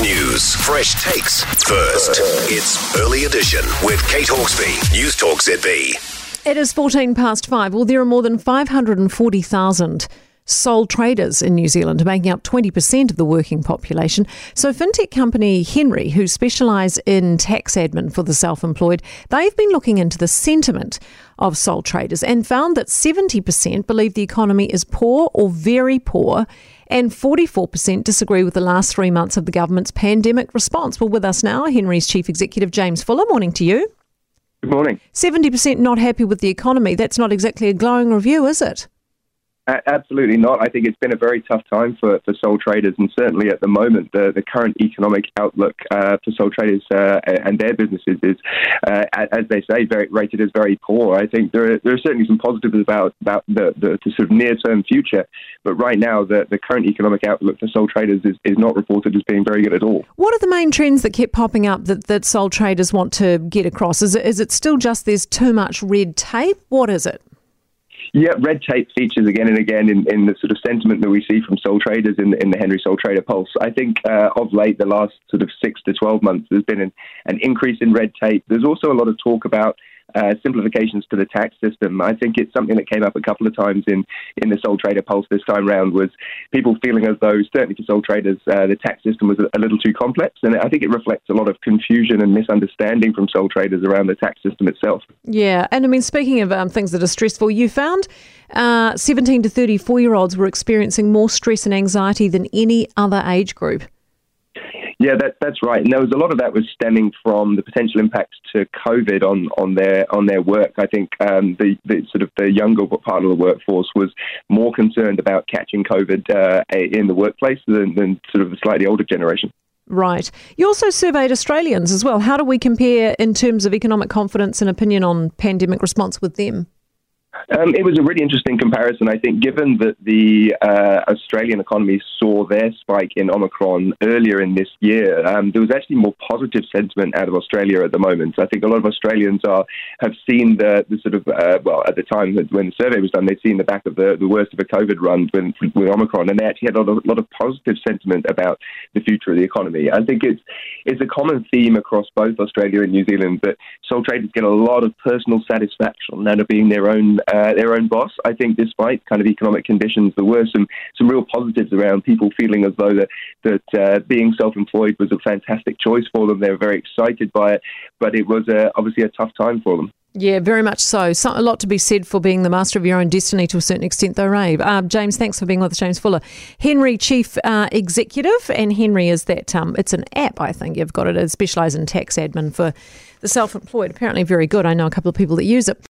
News, fresh takes. First, it's Early Edition with Kate Hawkesby, News Talk ZB. It is 14 past five. Well, there are more than 540,000 sole traders in New Zealand, making up 20% of the working population. So, fintech company Hnry, who specialise in tax admin for the self employed, they've been looking into the sentiment of sole traders and found that 70% believe the economy is poor or very poor. And 44% disagree with the last three months of the government's pandemic response. Well, with us now, Hnry's Chief Executive James Fuller. Morning to you. Good morning. 70% not happy with the economy. That's not exactly a glowing review, is it? Absolutely not. I think it's been a very tough time for, for sole traders, and certainly at the moment, the, the current economic outlook uh, for sole traders uh, and their businesses is, uh, as they say, very rated as very poor. I think there are, there are certainly some positives about about the, the, the sort of near term future, but right now, the, the current economic outlook for sole traders is, is not reported as being very good at all. What are the main trends that keep popping up that, that sole traders want to get across? Is it, is it still just there's too much red tape? What is it? Yeah, red tape features again and again in, in the sort of sentiment that we see from sole traders in, in the Hnry Sole Trader Pulse. I think uh, of late, the last sort of six to 12 months, there's been an, an increase in red tape. There's also a lot of talk about uh, simplifications to the tax system. I think it's something that came up a couple of times in, in the sole trader pulse this time round was people feeling as though, certainly for sole traders, uh, the tax system was a, little too complex. And I think it reflects a lot of confusion and misunderstanding from sole traders around the tax system itself. Yeah. And I mean, speaking of um, things that are stressful, you found uh, 17 to 34 year olds were experiencing more stress and anxiety than any other age group. Yeah, that, that's right. And there was a lot of that was stemming from the potential impacts to COVID on, on their on their work. I think um, the, the sort of the younger part of the workforce was more concerned about catching COVID uh, in the workplace than, than sort of the slightly older generation. Right. You also surveyed Australians as well. How do we compare in terms of economic confidence and opinion on pandemic response with them? Um, it was a really interesting comparison, I think, given that the uh, Australian economy saw their spike in Omicron earlier in this year. Um, there was actually more positive sentiment out of Australia at the moment. I think a lot of Australians are have seen the, the sort of, uh, well, at the time when the survey was done, they'd seen the back of the, the worst of a COVID run with, with Omicron, and they actually had a lot, of, lot of positive sentiment about the future of the economy. I think it's, it's a common theme across both Australia and New Zealand that sole traders get a lot of personal satisfaction out of being their own uh, their own boss. I think, despite kind of economic conditions, there were some some real positives around people feeling as though that that uh, being self-employed was a fantastic choice for them. They were very excited by it, but it was uh, obviously a tough time for them. Yeah, very much so. so. A lot to be said for being the master of your own destiny to a certain extent, though, Ray. Uh, James, thanks for being with us, James Fuller. Hnry, Chief uh, Executive, and Hnry is that, um, it's an app, I think you've got it. It specialises in tax admin for the self employed. Apparently, very good. I know a couple of people that use it.